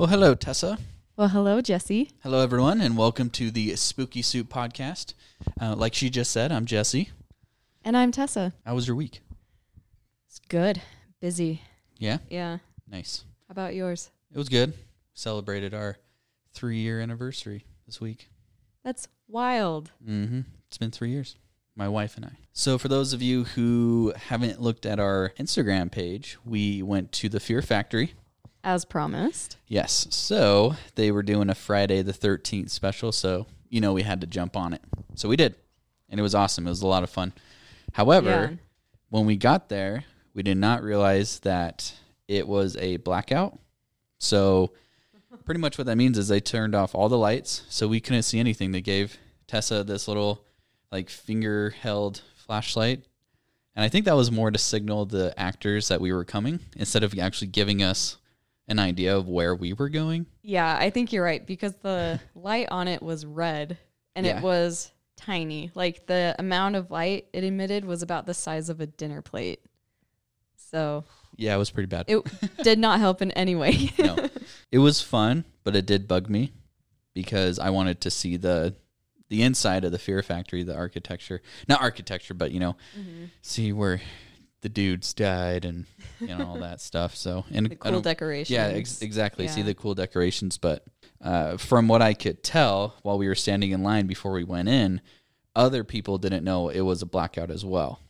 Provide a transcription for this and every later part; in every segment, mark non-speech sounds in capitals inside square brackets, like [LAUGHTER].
Well, hello, Tessa. Well, hello, Jesse. Hello, everyone, and welcome to the Spooky Soup podcast. Uh, like she just said, I'm Jesse. And I'm Tessa. How was your week? It's good. Busy. Yeah, Yeah. nice. How about yours? It was good. Celebrated our three year anniversary this week. That's wild. Mm-hmm. It's been three years. My wife and I. So, for those of you who haven't looked at our Instagram page, we went to the Fear Factory. As promised. Yes. So they were doing a Friday the 13th special. So, you know, we had to jump on it. So we did. And it was awesome. It was a lot of fun. However, Yeah. when we got there, we did not realize that it was a blackout. So, pretty much what that means is they turned off all the lights. So we couldn't see anything. They gave Tessa this little, like, finger held flashlight. And I think that was more to signal the actors that we were coming instead of actually giving us an idea of where we were going. Yeah, I think you're right because the [LAUGHS] light on it was red and Yeah. it was tiny. Like the amount of light it emitted was about the size of a dinner plate. So Yeah, it was pretty bad. it [LAUGHS] did not help in any way. no, [LAUGHS] it was fun, but it did bug me because I wanted to see the the inside of the Fear Factory, the architecture, not architecture, but you know, mm-hmm. see where the dudes died and you know all [LAUGHS] that stuff. So and the cool decorations. Yeah, ex- exactly. See the cool decorations, but uh, from what I could tell while we were standing in line before we went in, other people didn't know it was a blackout as well.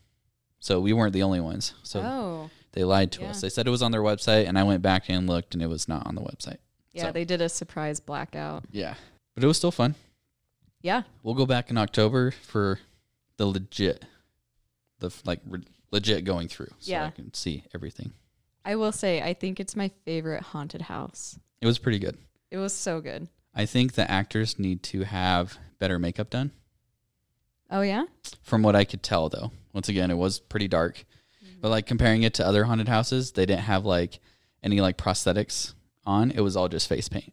So we weren't the only ones. So oh. they lied to Yeah. us. They said it was on their website, and I went back and looked, and it was not on the website. Yeah, So- they did a surprise blackout. Yeah, but it was still fun. Yeah. We'll go back in October for the legit, the like re- legit going through, so I can see everything. I will say I think it's my favorite haunted house. It was pretty good. It was so good. I think the actors need to have better makeup done. Oh yeah? From what I could tell, though, once again, it was pretty dark. Mm-hmm. But like comparing it to other haunted houses, they didn't have like any like prosthetics on. It was all just face paint.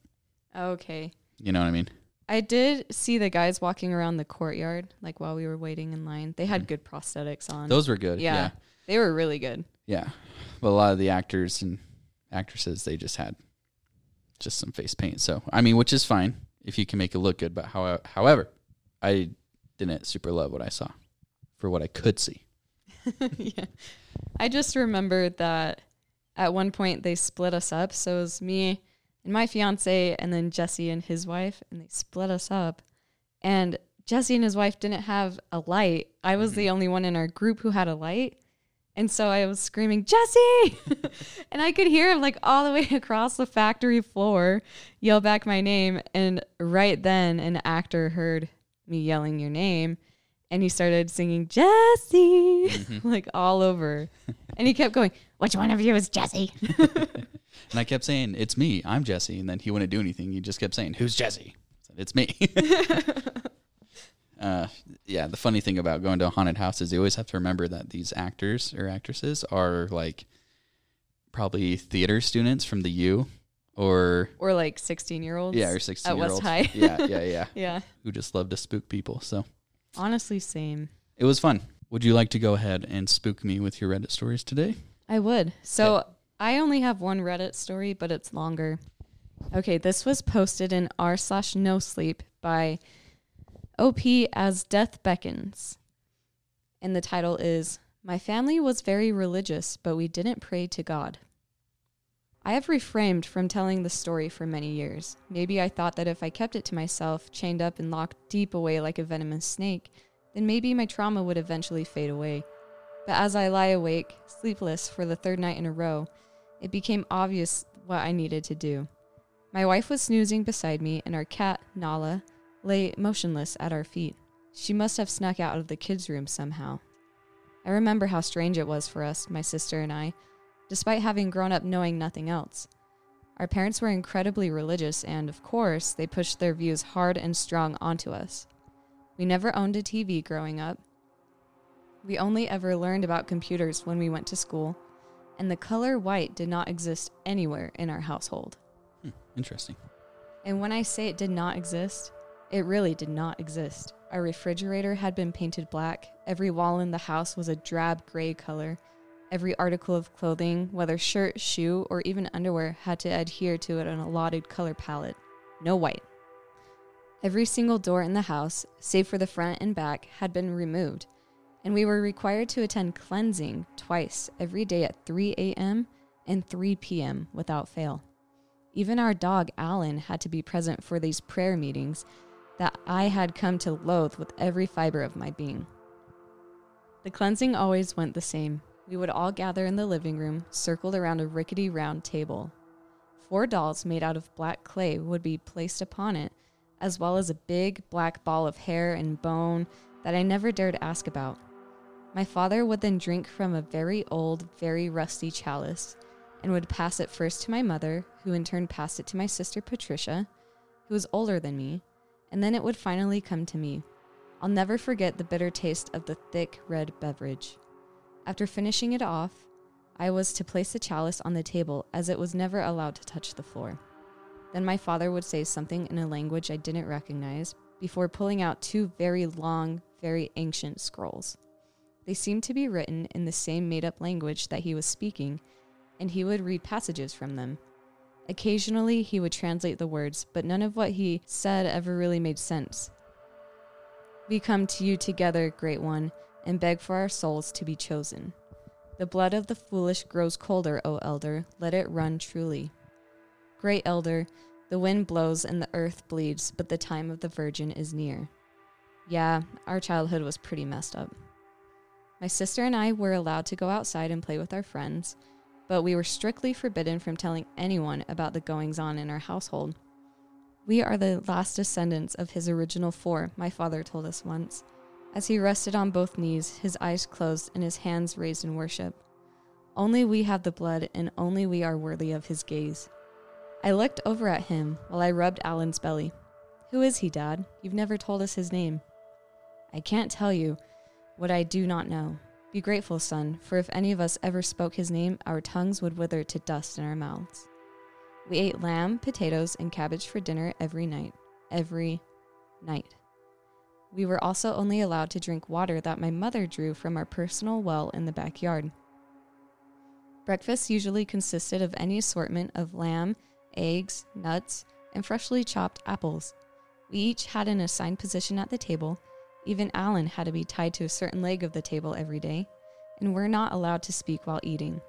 Okay. You know what I mean? I did see the guys walking around the courtyard, like while we were waiting in line. They had good prosthetics on. Mm. Those were good. yeah, yeah. They were really good. Yeah. But a lot of the actors and actresses, they just had just some face paint. So, I mean, which is fine if you can make it look good. But how, however, I didn't super love what I saw for what I could see. [LAUGHS] yeah. I just remember that at one point they split us up. So it was me and my fiance and then Jesse and his wife and they split us up. And Jesse and his wife didn't have a light. I was the mm-hmm. only one in our group who had a light. And so I was screaming, Jesse! [LAUGHS] and I could hear him like all the way [LAUGHS] across the factory floor yell back my name. And right then, an actor heard me yelling your name and he started singing Jesse mm-hmm. [LAUGHS] like all over. And he kept going, Which one of you is Jesse? [LAUGHS] And I kept saying, It's me. I'm Jesse. And then he wouldn't do anything. He just kept saying, Who's Jesse? Said, It's me. [LAUGHS] uh, yeah. The funny thing about going to a haunted house is you always have to remember that these actors or actresses are like probably theater students from the U or or like 16 year olds. Yeah, or sixteen at year West olds. High. [LAUGHS] yeah, yeah, yeah. Yeah. Who just love to spook people. So Honestly, same. it was fun. Would you like to go ahead and spook me with your Reddit stories today? I would. So I only have one Reddit story, but it's longer. Okay, this was posted in r slash no sleep by OP as Death Beckons. And the title is My family was very religious, but we didn't pray to God. I have refrained from telling the story for many years. Maybe I thought that if I kept it to myself, chained up and locked deep away like a venomous snake, then maybe my trauma would eventually fade away. But as I lie awake, sleepless for the third night in a row, it became obvious what I needed to do. My wife was snoozing beside me, and our cat, Nala, lay motionless at our feet. She must have snuck out of the kids' room somehow. I remember how strange it was for us, my sister and I, despite having grown up knowing nothing else. Our parents were incredibly religious, and of course, they pushed their views hard and strong onto us. We never owned a TV growing up. We only ever learned about computers when we went to school, and the color white did not exist anywhere in our household. Hmm, interesting. And when I say it did not exist, it really did not exist. Our refrigerator had been painted black, every wall in the house was a drab gray color. Every article of clothing, whether shirt, shoe, or even underwear, had to adhere to an allotted color palette no white. Every single door in the house, save for the front and back, had been removed, and we were required to attend cleansing twice every day at 3 a.m. and 3 p.m. without fail. Even our dog, Alan, had to be present for these prayer meetings that I had come to loathe with every fiber of my being. The cleansing always went the same. We would all gather in the living room, circled around a rickety round table. Four dolls made out of black clay would be placed upon it, as well as a big black ball of hair and bone that I never dared ask about. My father would then drink from a very old, very rusty chalice and would pass it first to my mother, who in turn passed it to my sister Patricia, who was older than me, and then it would finally come to me. I'll never forget the bitter taste of the thick red beverage. After finishing it off, I was to place the chalice on the table as it was never allowed to touch the floor. Then my father would say something in a language I didn't recognize before pulling out two very long, very ancient scrolls. They seemed to be written in the same made up language that he was speaking, and he would read passages from them. Occasionally, he would translate the words, but none of what he said ever really made sense. We come to you together, Great One, and beg for our souls to be chosen. The blood of the foolish grows colder, O Elder, let it run truly. Great Elder, the wind blows and the earth bleeds, but the time of the Virgin is near. Yeah, our childhood was pretty messed up. My sister and I were allowed to go outside and play with our friends, but we were strictly forbidden from telling anyone about the goings on in our household. We are the last descendants of his original four, my father told us once, as he rested on both knees, his eyes closed and his hands raised in worship. Only we have the blood, and only we are worthy of his gaze. I looked over at him while I rubbed Alan's belly. Who is he, Dad? You've never told us his name. I can't tell you what I do not know. Be grateful, son, for if any of us ever spoke his name, our tongues would wither to dust in our mouths. We ate lamb, potatoes, and cabbage for dinner every night. Every night. We were also only allowed to drink water that my mother drew from our personal well in the backyard. Breakfast usually consisted of any assortment of lamb, eggs, nuts, and freshly chopped apples. We each had an assigned position at the table. Even Alan had to be tied to a certain leg of the table every day, and we're not allowed to speak while eating.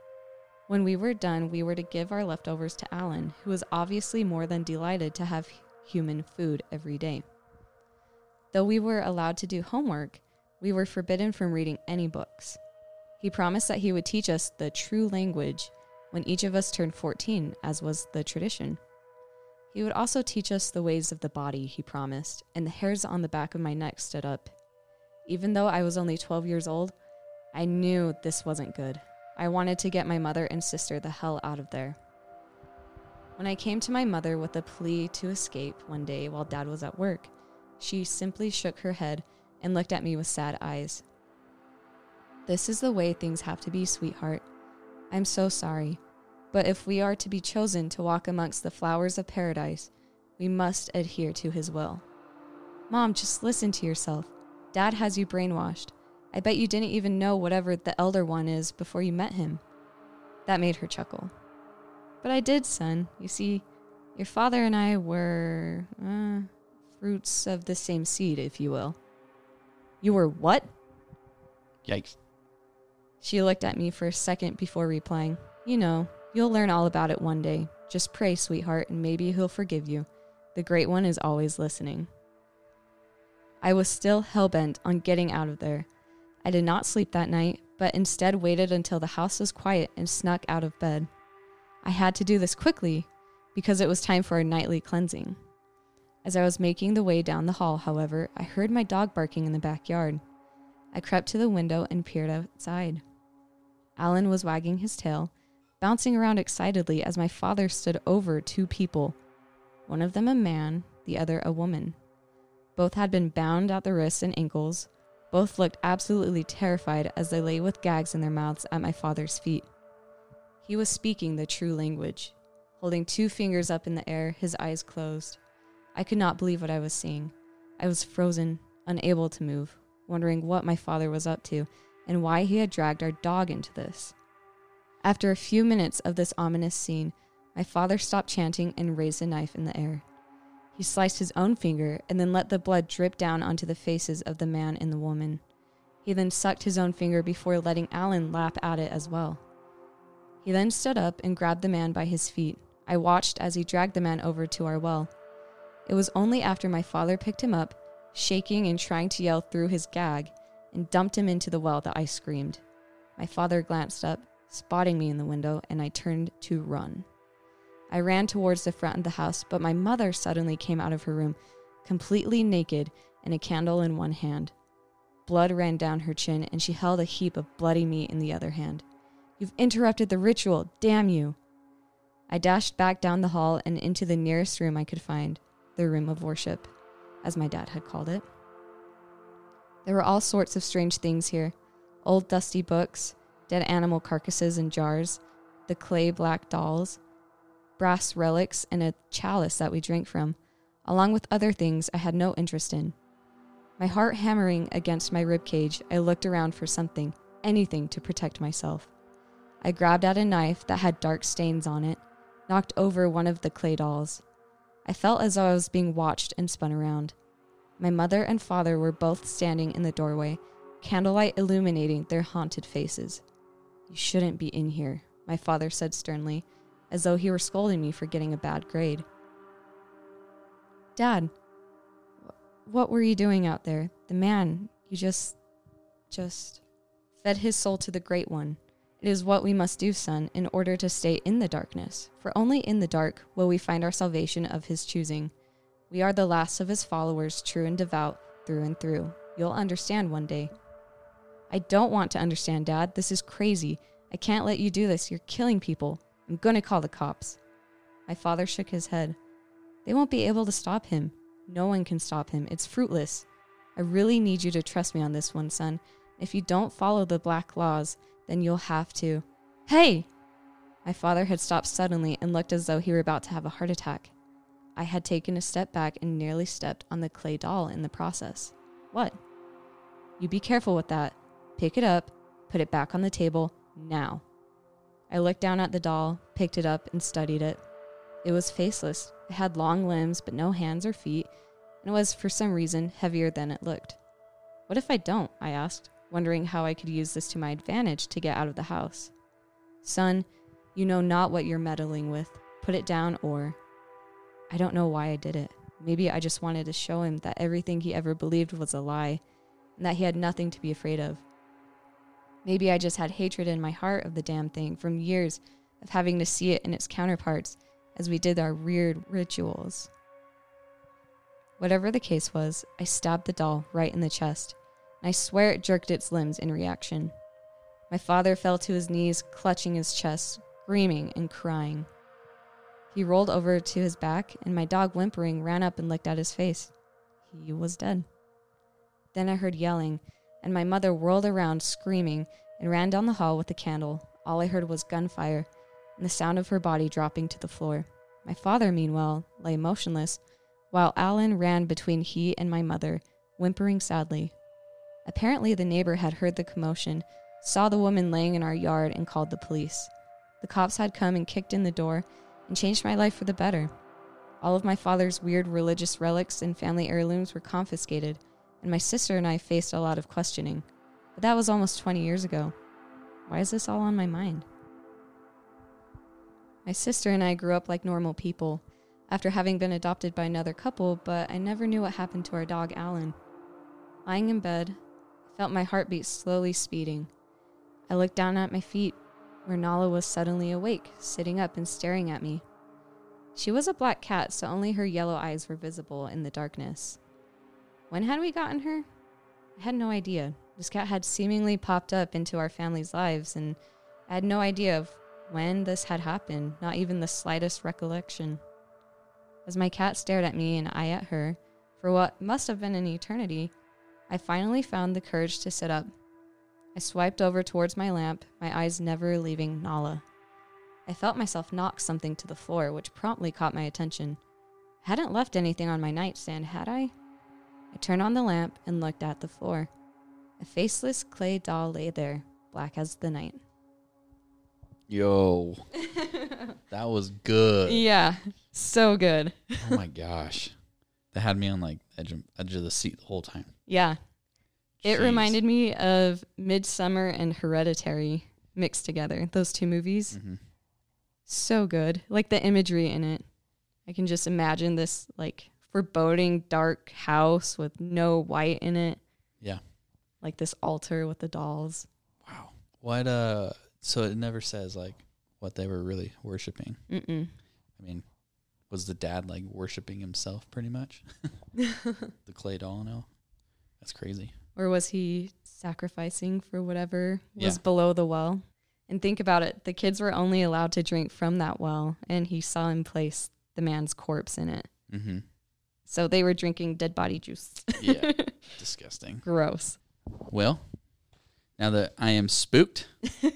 When we were done, we were to give our leftovers to Alan, who was obviously more than delighted to have human food every day. Though we were allowed to do homework, we were forbidden from reading any books. He promised that he would teach us the true language when each of us turned 14, as was the tradition. He would also teach us the ways of the body, he promised, and the hairs on the back of my neck stood up. Even though I was only 12 years old, I knew this wasn't good. I wanted to get my mother and sister the hell out of there. When I came to my mother with a plea to escape one day while dad was at work, she simply shook her head and looked at me with sad eyes. This is the way things have to be, sweetheart. I'm so sorry. But if we are to be chosen to walk amongst the flowers of paradise, we must adhere to his will. Mom, just listen to yourself. Dad has you brainwashed. I bet you didn't even know whatever the elder one is before you met him. That made her chuckle. But I did, son. You see, your father and I were uh, fruits of the same seed, if you will. You were what? Yikes. She looked at me for a second before replying. You know, you'll learn all about it one day. Just pray, sweetheart, and maybe he'll forgive you. The Great One is always listening. I was still hell bent on getting out of there. I did not sleep that night, but instead waited until the house was quiet and snuck out of bed. I had to do this quickly because it was time for our nightly cleansing. As I was making the way down the hall, however, I heard my dog barking in the backyard. I crept to the window and peered outside. Alan was wagging his tail, bouncing around excitedly as my father stood over two people, one of them a man, the other a woman. Both had been bound at the wrists and ankles. Both looked absolutely terrified as they lay with gags in their mouths at my father's feet. He was speaking the true language, holding two fingers up in the air, his eyes closed. I could not believe what I was seeing. I was frozen, unable to move, wondering what my father was up to and why he had dragged our dog into this. After a few minutes of this ominous scene, my father stopped chanting and raised a knife in the air. He sliced his own finger and then let the blood drip down onto the faces of the man and the woman. He then sucked his own finger before letting Alan lap at it as well. He then stood up and grabbed the man by his feet. I watched as he dragged the man over to our well. It was only after my father picked him up, shaking and trying to yell through his gag, and dumped him into the well that I screamed. My father glanced up, spotting me in the window, and I turned to run. I ran towards the front of the house, but my mother suddenly came out of her room, completely naked and a candle in one hand. Blood ran down her chin, and she held a heap of bloody meat in the other hand. You've interrupted the ritual, damn you! I dashed back down the hall and into the nearest room I could find, the room of worship, as my dad had called it. There were all sorts of strange things here old dusty books, dead animal carcasses in jars, the clay black dolls, brass relics, and a chalice that we drank from, along with other things I had no interest in. My heart hammering against my rib cage, I looked around for something, anything to protect myself. I grabbed at a knife that had dark stains on it, knocked over one of the clay dolls. I felt as though I was being watched and spun around. My mother and father were both standing in the doorway, candlelight illuminating their haunted faces. You shouldn't be in here, my father said sternly, as though he were scolding me for getting a bad grade. Dad, what were you doing out there? The man, you just, just fed his soul to the Great One. It is what we must do, son, in order to stay in the darkness, for only in the dark will we find our salvation of his choosing. We are the last of his followers, true and devout, through and through. You'll understand one day. I don't want to understand, Dad. This is crazy. I can't let you do this. You're killing people. I'm gonna call the cops. My father shook his head. They won't be able to stop him. No one can stop him. It's fruitless. I really need you to trust me on this one, son. If you don't follow the black laws, then you'll have to. Hey! My father had stopped suddenly and looked as though he were about to have a heart attack. I had taken a step back and nearly stepped on the clay doll in the process. What? You be careful with that. Pick it up, put it back on the table, now. I looked down at the doll, picked it up, and studied it. It was faceless. It had long limbs, but no hands or feet, and it was, for some reason, heavier than it looked. What if I don't? I asked, wondering how I could use this to my advantage to get out of the house. Son, you know not what you're meddling with. Put it down, or. I don't know why I did it. Maybe I just wanted to show him that everything he ever believed was a lie, and that he had nothing to be afraid of. Maybe I just had hatred in my heart of the damn thing from years of having to see it in its counterparts as we did our weird rituals. Whatever the case was, I stabbed the doll right in the chest, and I swear it jerked its limbs in reaction. My father fell to his knees, clutching his chest, screaming and crying. He rolled over to his back, and my dog, whimpering, ran up and licked at his face. He was dead. Then I heard yelling and my mother whirled around screaming and ran down the hall with the candle. All I heard was gunfire and the sound of her body dropping to the floor. My father, meanwhile, lay motionless, while Alan ran between he and my mother, whimpering sadly. Apparently, the neighbor had heard the commotion, saw the woman laying in our yard, and called the police. The cops had come and kicked in the door and changed my life for the better. All of my father's weird religious relics and family heirlooms were confiscated, and my sister and I faced a lot of questioning. But that was almost 20 years ago. Why is this all on my mind? My sister and I grew up like normal people after having been adopted by another couple, but I never knew what happened to our dog, Alan. Lying in bed, I felt my heartbeat slowly speeding. I looked down at my feet, where Nala was suddenly awake, sitting up and staring at me. She was a black cat, so only her yellow eyes were visible in the darkness. When had we gotten her? I had no idea. This cat had seemingly popped up into our family's lives, and I had no idea of when this had happened, not even the slightest recollection. As my cat stared at me and I at her, for what must have been an eternity, I finally found the courage to sit up. I swiped over towards my lamp, my eyes never leaving Nala. I felt myself knock something to the floor, which promptly caught my attention. I hadn't left anything on my nightstand, had I? I turned on the lamp and looked at the floor. A faceless clay doll lay there, black as the night. Yo, [LAUGHS] that was good. Yeah, so good. Oh my gosh, that had me on like edge of, edge of the seat the whole time. Yeah, it reminded me of Midsummer and Hereditary mixed together. Those two movies, Mhm. so good. Like the imagery in it, I can just imagine this like foreboding dark house with no white in it. Yeah. like this altar with the dolls. Wow. What? Uh. So it never says like what they were really worshiping. Mm-mm. I mean, was the dad like worshiping himself pretty much? [LAUGHS] [LAUGHS] the clay doll all. That's crazy. Or was he sacrificing for whatever was Yeah. below the well? And think about it the kids were only allowed to drink from that well, and he saw him place the man's corpse in it. Mm-hmm. So they were drinking dead body juice. Yeah. [LAUGHS] Disgusting. Gross. Well, now that I am spooked,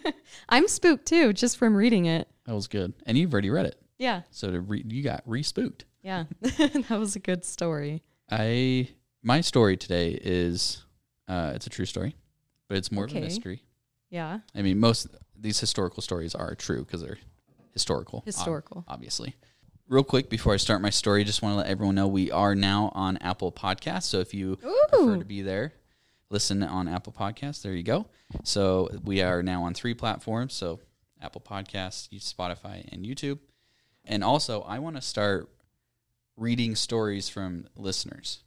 [LAUGHS] I'm spooked too, just from reading it. that was good, and you've already read it, Yeah. so to re- you got re-spooked. Yeah. [LAUGHS] that was a good story. I my story today is uh, it's a true story, but it's more of Okay. a mystery. Yeah. I mean, most these historical stories are true because they're historical. ob- Historical. obviously. Real quick before I start my story, just want to let everyone know we are now on Apple Podcasts. So if you prefer to be there, listen on Apple Podcasts. There you go. So we are now on three platforms. So Apple Podcasts, Spotify, and YouTube. And also, I want to start reading stories from listeners.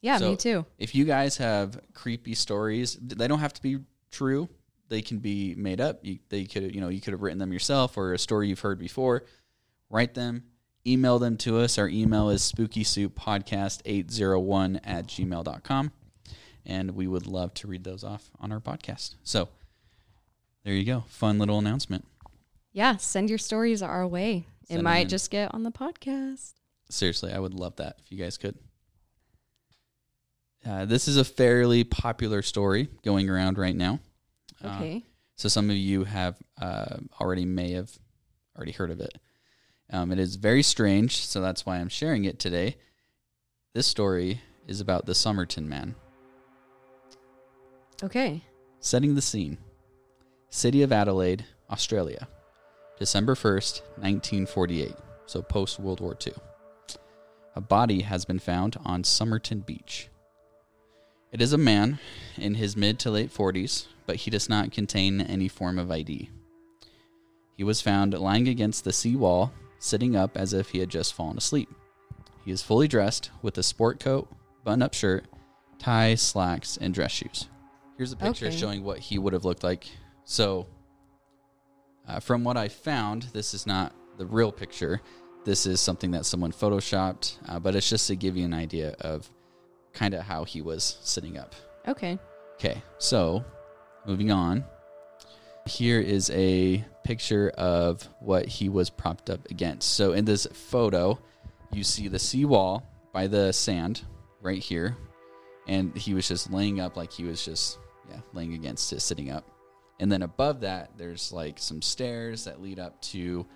Yeah, So- me too. If you guys have creepy stories, they don't have to be true. They can be made up. You, they could, you know, you could have written them yourself or a story you've heard before. Write them, email them to us. Our email is spookysouppodcast801 at gmail.com. And we would love to read those off on our podcast. So there you go. Fun little announcement. Yeah, send your stories our way. Send it might in. just get on the podcast. Seriously, I would love that if you guys could. Uh, this is a fairly popular story going around right now. Uh, Okay. so some of you have uh, already may have already heard of it. Um, it is very strange, so that's why I'm sharing it today. This story is about the Somerton Man. Okay. Setting the scene City of Adelaide, Australia, December 1st, 1948, so post World War II. A body has been found on Somerton Beach. It is a man in his mid to late 40s, but he does not contain any form of ID. He was found lying against the sea wall, sitting up as if he had just fallen asleep. He is fully dressed with a sport coat, button up shirt, tie, slacks, and dress shoes. Here's a picture Okay. showing what he would have looked like. So, uh, from what I found, this is not the real picture. This is something that someone photoshopped, uh, but it's just to give you an idea of kind of how he was sitting up. Okay. Okay, so moving on. Here is a picture of what he was propped up against. So in this photo, you see the seawall by the sand right here, and he was just laying up like he was just yeah laying against it, sitting up. And then above that, there's like some stairs that lead up to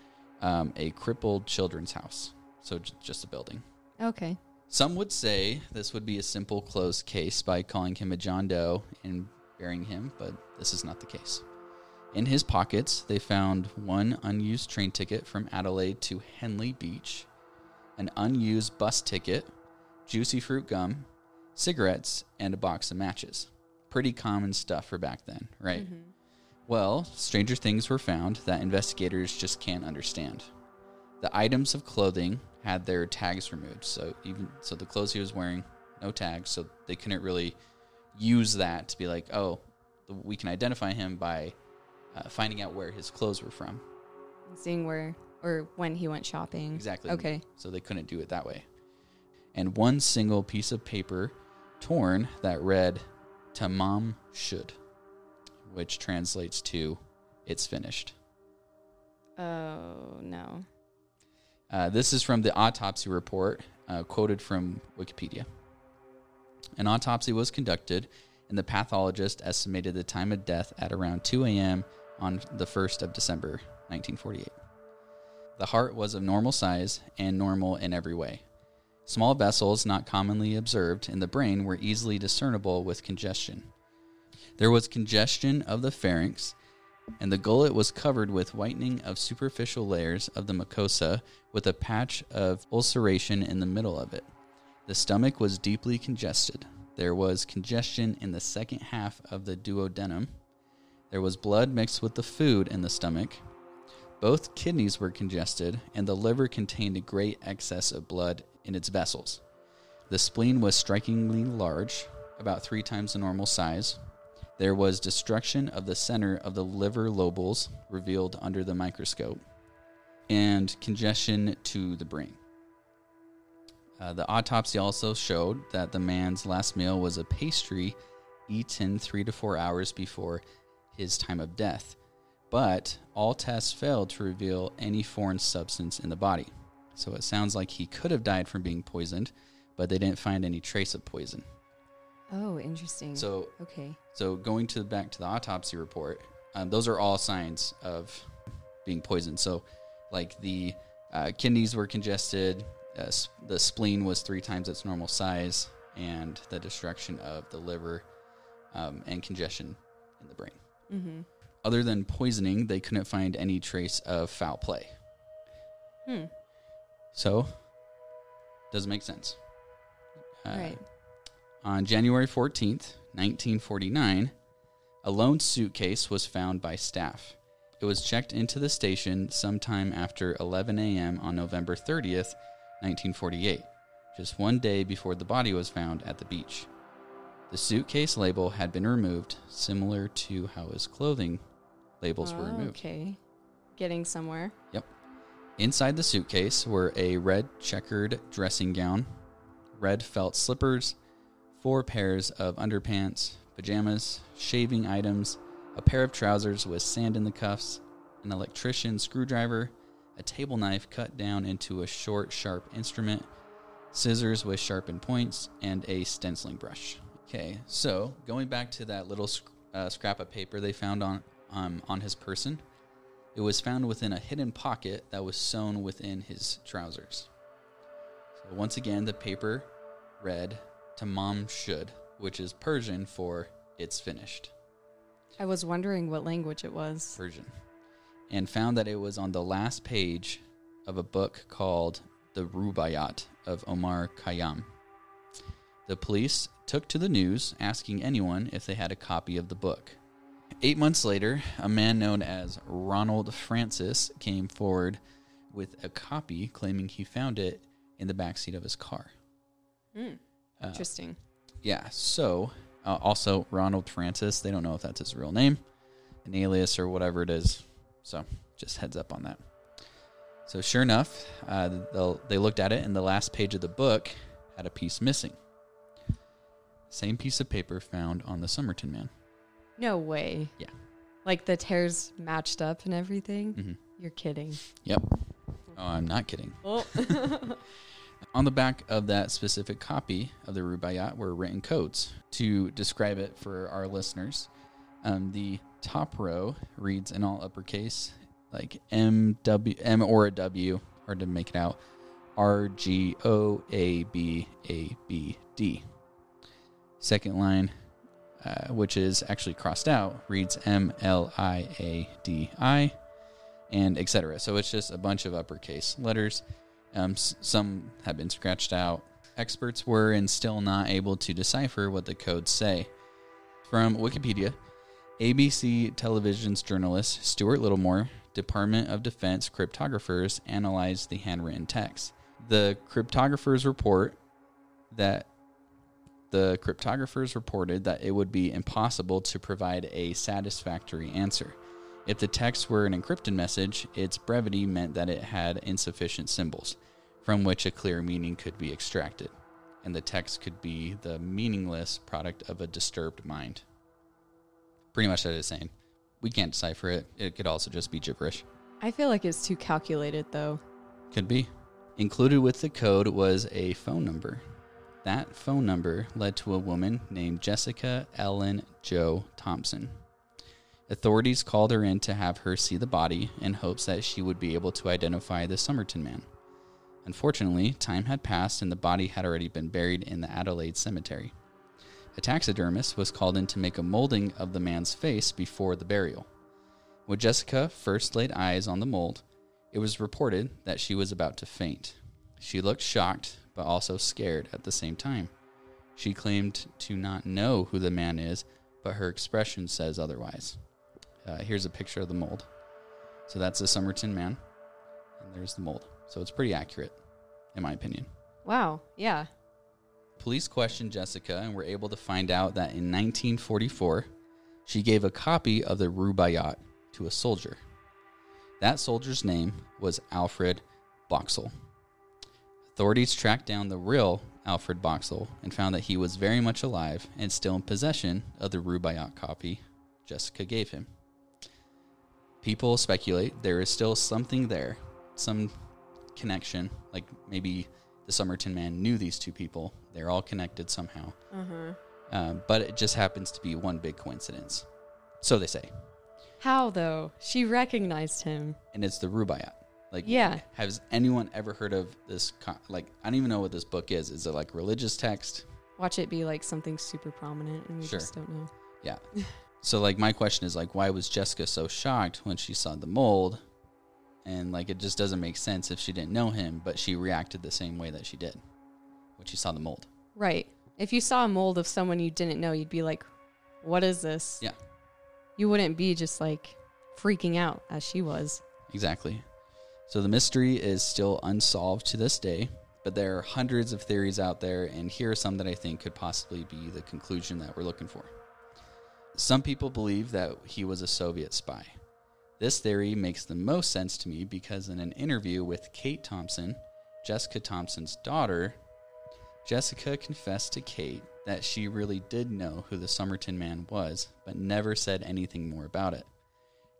um, a crippled children's house. So j- just a building. Okay. Some would say this would be a simple closed case by calling him a John Doe and burying him, but this is not the case. In his pockets, they found one unused train ticket from Adelaide to Henley Beach, an unused bus ticket, juicy fruit gum, cigarettes, and a box of matches. Pretty common stuff for back then, right? Mm-hmm. Well, stranger things were found that investigators just can't understand. The items of clothing had their tags removed, so even so the clothes he was wearing no tags, so they couldn't really use that to be like, oh, we can identify him by uh, finding out where his clothes were from. Seeing where or when he went shopping. Exactly. Okay. So they couldn't do it that way. And one single piece of paper torn that read Tamam Shud, which translates to It's finished. Oh no. Uh, this is from the autopsy report, uh, quoted from Wikipedia. An autopsy was conducted, and the pathologist estimated the time of death at around 2 a.m. on the 1st of December, 1948. The heart was of normal size and normal in every way. Small vessels not commonly observed in the brain were easily discernible with congestion. There was congestion of the pharynx and the gullet was covered with whitening of superficial layers of the mucosa with a patch of ulceration in the middle of it. The stomach was deeply congested. There was congestion in the second half of the duodenum. There was blood mixed with the food in the stomach. Both kidneys were congested, and the liver contained a great excess of blood in its vessels. The spleen was strikingly large, about three times the normal size. There was destruction of the center of the liver lobules revealed under the microscope, and congestion to the brain. Uh, the autopsy also showed that the man's last meal was a pastry eaten three to four hours before his time of death, but all tests failed to reveal any foreign substance in the body. So it sounds like he could have died from being poisoned, but they didn't find any trace of poison. Oh, interesting. So okay. so going to back to the autopsy report, um, those are all signs of being poisoned. So, like the uh, kidneys were congested, uh, s- the spleen was three times its normal size, and the destruction of the liver um, and congestion in the brain. Mm-hmm. Other than poisoning, they couldn't find any trace of foul play. Hmm. So, doesn't make sense. Uh, right. On January 14th, 1949, a lone suitcase was found by staff. It was checked into the station sometime after 11 a.m. on November 30th, 1948, just one day before the body was found at the beach. The suitcase label had been removed, similar to how his clothing labels were Oh, removed. Okay. Getting somewhere. Yep. Inside the suitcase were a red checkered dressing gown, red felt slippers, four pairs of underpants, pajamas, shaving items, a pair of trousers with sand in the cuffs, an electrician screwdriver, a table knife cut down into a short, sharp instrument, scissors with sharpened points, and a stenciling brush. Okay, so going back to that little uh, scrap of paper they found on um, on his person, it was found within a hidden pocket that was sewn within his trousers. So once again, the paper read "Tamam Shud," which is Persian for "It's finished." I was wondering what language it was. Persian, and found that it was on the last page of a book called The Rubaiyat of Omar Khayyam. The police took to the news asking anyone if they had a copy of the book. Eight months later, a man known as Ronald Francis came forward with a copy claiming he found it in the backseat of his car. Hmm. Uh, Interesting. yeah. So, uh, also Ronald Francis. They don't know if that's his real name, an alias or whatever it is. So, just heads up on that. So, sure enough, uh, they looked at it, and the last page of the book had a piece missing. Same piece of paper found on the Somerton man. No way. Yeah. Like the tears matched up and everything. hmm You're kidding. Yep. Oh, I'm not kidding. Oh. [LAUGHS] On the back of that specific copy of the Rubaiyat were written codes to describe it for our listeners. Um, the top row reads in all uppercase, like M W M or a W, hard to make it out. R G O A B A B D. Second line, uh, which is actually crossed out, reads M L I A D I, and etc. So it's just a bunch of uppercase letters. Um, s- some have been scratched out. Experts were and still not able to decipher what the codes say. From Wikipedia, ABC television's journalist Stuart Littlemore, Department of Defense cryptographers analyzed the handwritten text. The cryptographers report that the cryptographers reported that it would be impossible to provide a satisfactory answer. If the text were an encrypted message, its brevity meant that it had insufficient symbols from which a clear meaning could be extracted, and the text could be the meaningless product of a disturbed mind. Pretty much that is saying. We can't decipher it. It could also just be gibberish. I feel like it's too calculated though. Could be. Included with the code was a phone number. That phone number led to a woman named Jessica Ellen Jo Thomson. Authorities called her in to have her see the body in hopes that she would be able to identify the Somerton man. Unfortunately, time had passed and the body had already been buried in the Adelaide cemetery. A taxidermist was called in to make a molding of the man's face before the burial. When Jessica first laid eyes on the mold, it was reported that she was about to faint. She looked shocked, but also scared at the same time. She claimed to not know who the man is, but her expression says otherwise. Uh, here's a picture of the mold. So that's the Somerton man, and there's the mold. So it's pretty accurate, in my opinion. Wow. Yeah. Police questioned Jessica and were able to find out that in 1944, she gave a copy of the Rubaiyat to a soldier. That soldier's name was Alfred Boxall. Authorities tracked down the real Alfred Boxall and found that he was very much alive and still in possession of the Rubaiyat copy Jessica gave him. People speculate there is still something there, some connection, like maybe the Somerton man knew these two people. They're all connected somehow. Uh-huh. Um, but it just happens to be one big coincidence. So they say. How though? She recognized him. And it's the Rubaiyat. Like, Yeah. has anyone ever heard of this? Like, I don't even know what this book is. Is it like religious text? Watch it be like something super prominent, and we Sure. just don't know. Yeah. [LAUGHS] so, like, my question is, like, why was Jessica so shocked when she saw the mold? And, like, it just doesn't make sense if she didn't know him, but she reacted the same way that she did when she saw the mold. Right. If you saw a mold of someone you didn't know, you'd be like, "What is this?" Yeah. You wouldn't be just like freaking out as she was. Exactly. So the mystery is still unsolved to this day, but there are hundreds of theories out there, and here are some that I think could possibly be the conclusion that we're looking for. Some people believe that he was a Soviet spy. This theory makes the most sense to me because in an interview with Kate Thomson, Jessica Thomson's daughter, Jessica confessed to Kate that she really did know who the Somerton man was, but never said anything more about it.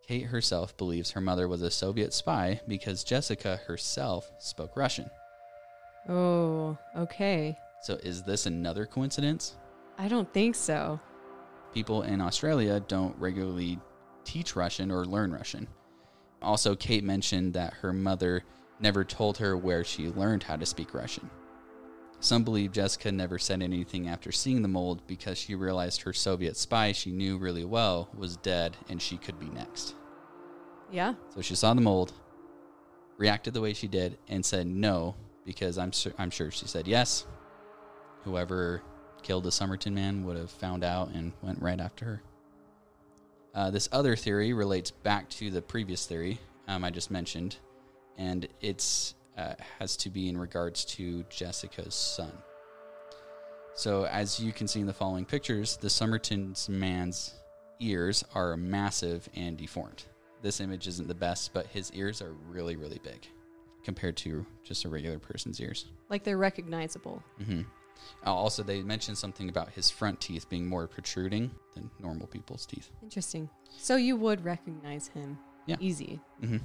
Kate herself believes her mother was a Soviet spy because Jessica herself spoke Russian. Oh, okay. So, is this another coincidence? I don't think so. People in Australia don't regularly teach Russian or learn Russian. Also, Kate mentioned that her mother never told her where she learned how to speak Russian. Some believe Jessica never said anything after seeing the mold because she realized her Soviet spy she knew really well was dead and she could be next. Yeah. So she saw the mold, reacted the way she did, and said no because I'm sur- I'm sure she said yes. Whoever killed the Somerton man would have found out and went right after her. Uh, this other theory relates back to the previous theory um, I just mentioned, and it's uh, has to be in regards to Jessica's son. So, as you can see in the following pictures, the Somerton's man's ears are massive and deformed. This image isn't the best, but his ears are really, really big compared to just a regular person's ears. Like they're recognizable. Mm-hmm. also, they mentioned something about his front teeth being more protruding than normal people's teeth. Interesting. So you would recognize him. Yeah. Easy. hmm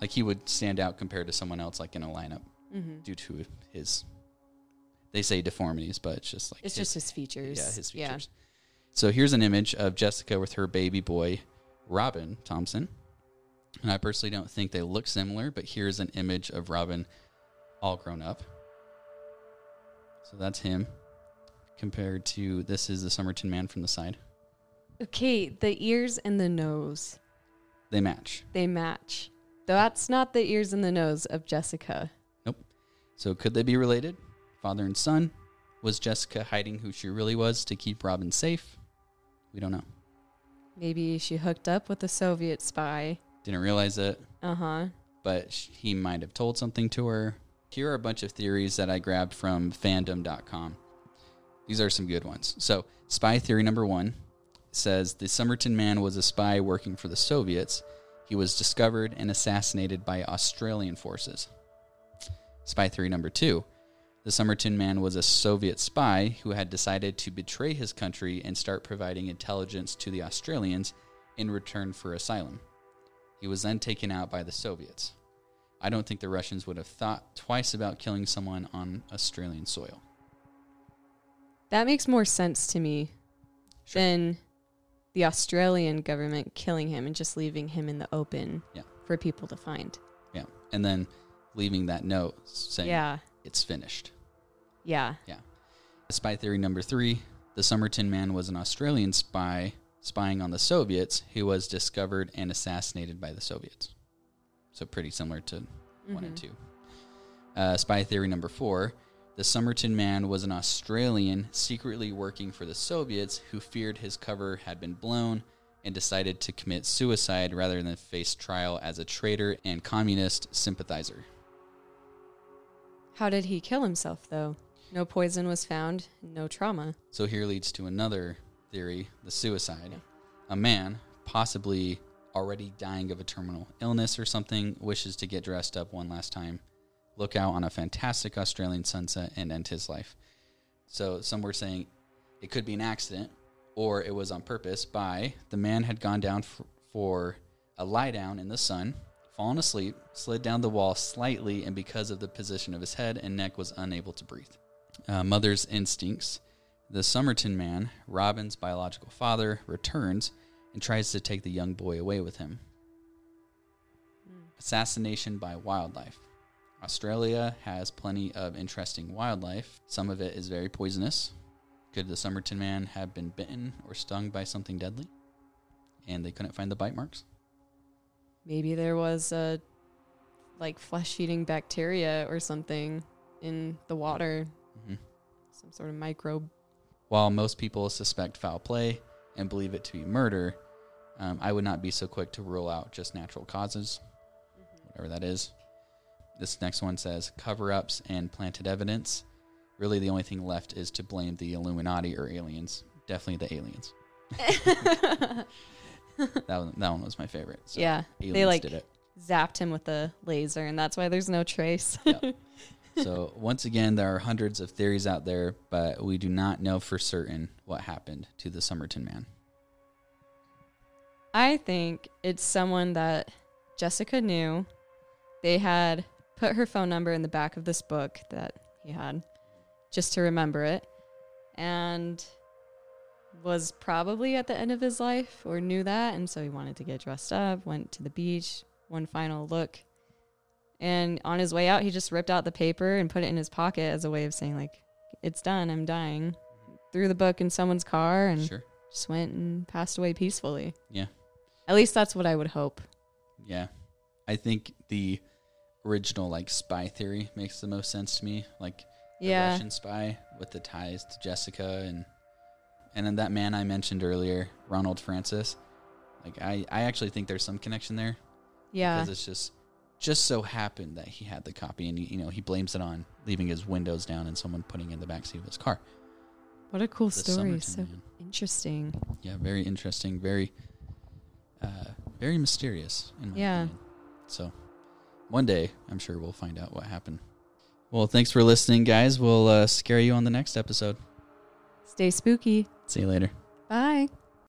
Like he would stand out compared to someone else, like in a lineup, Mm-hmm. due to his. They say deformities, but it's just like It's his- just his features. Yeah, his features. So here's an image of Jessica with her baby boy, Robin Thomson. And I personally don't think they look similar, but here's an image of Robin all grown up. So that's him compared to this is the Somerton man from the side. Okay, the ears and the nose, They match. they match. That's not the ears and the nose of Jessica. Nope. So could they be related? Father and son? Was Jessica hiding who she really was to keep Robin safe? We don't know. Maybe she hooked up with a Soviet spy. Didn't realize it. Uh huh. but sh- he might have told something to her. Here are a bunch of theories that I grabbed from fandom.com. These are some good ones. So, spy theory number one says the Somerton man was a spy working for the Soviets. He was discovered and assassinated by Australian forces. Spy theory number two the Somerton man was a Soviet spy who had decided to betray his country and start providing intelligence to the Australians in return for asylum. He was then taken out by the Soviets. I don't think the Russians would have thought twice about killing someone on Australian soil. That makes more sense to me Sure. than the Australian government killing him and just leaving him in the open Yeah. for people to find. Yeah. And then leaving that note saying Yeah. it's finished. Yeah. Yeah. Spy theory number three the Somerton man was an Australian spy spying on the Soviets, who was discovered and assassinated by the Soviets. So pretty similar to one and Mhm. two. Uh, spy theory number four: the Somerton man was an Australian secretly working for the Soviets who feared his cover had been blown and decided to commit suicide rather than face trial as a traitor and communist sympathizer. How did he kill himself, though? No poison was found, no trauma. So here leads to another theory the suicide. A man, possibly already dying of a terminal illness or something, wishes to get dressed up one last time, look out on a fantastic Australian sunset, and end his life. So some were saying it could be an accident or it was on purpose by the man had gone down f- for a lie down in the sun, fallen asleep, slid down the wall slightly, and because of the position of his head and neck was unable to breathe. Uh, mother's instincts. The Somerton man, Robin's biological father, returns and tries to take the young boy away with him. Assassination by wildlife. Australia has plenty of interesting wildlife. Some of it is very poisonous. Could the Somerton man have been bitten or stung by something deadly? And they couldn't find the bite marks? Maybe there was a like flesh eating bacteria or something in the water, hmm some sort of microbe. While most people suspect foul play and believe it to be murder, um, I would not be so quick to rule out just natural causes, whatever that is. This next one says cover ups and planted evidence. Really, the only thing left is to blame the Illuminati or aliens. Definitely the aliens. [LAUGHS] That one, that one was my favorite. So yeah, aliens they like did it. zapped him with a laser, and that's why there's no trace. Yeah. [LAUGHS] So once again, there are hundreds of theories out there, but we do not know for certain what happened to the Somerton man. I think it's someone that Jessica knew. They had put her phone number in the back of this book that he had just to remember it and was probably at the end of his life or knew that and so he wanted to get dressed up, went to the beach, one final look. And on his way out, he just ripped out the paper and put it in his pocket as a way of saying like it's done, I'm dying. Threw the book in someone's car and Sure. just went and passed away peacefully. Yeah. At least that's what I would hope. Yeah. I think the original like spy theory makes the most sense to me. Like the Yeah. Russian spy with the ties to Jessica and and then that man I mentioned earlier, Ronald Francis. Like I, I actually think there's some connection there. Yeah. Because it's just just so happened that he had the copy and you know, he blames it on leaving his windows down and someone putting in the backseat of his car. What a cool story. So man. interesting. Yeah, very interesting, very uh very mysterious in my Yeah. opinion. So one day I'm sure we'll find out what happened. Well, thanks for listening, guys. We'll uh, scare you on the next episode. Stay spooky. See you later. Bye.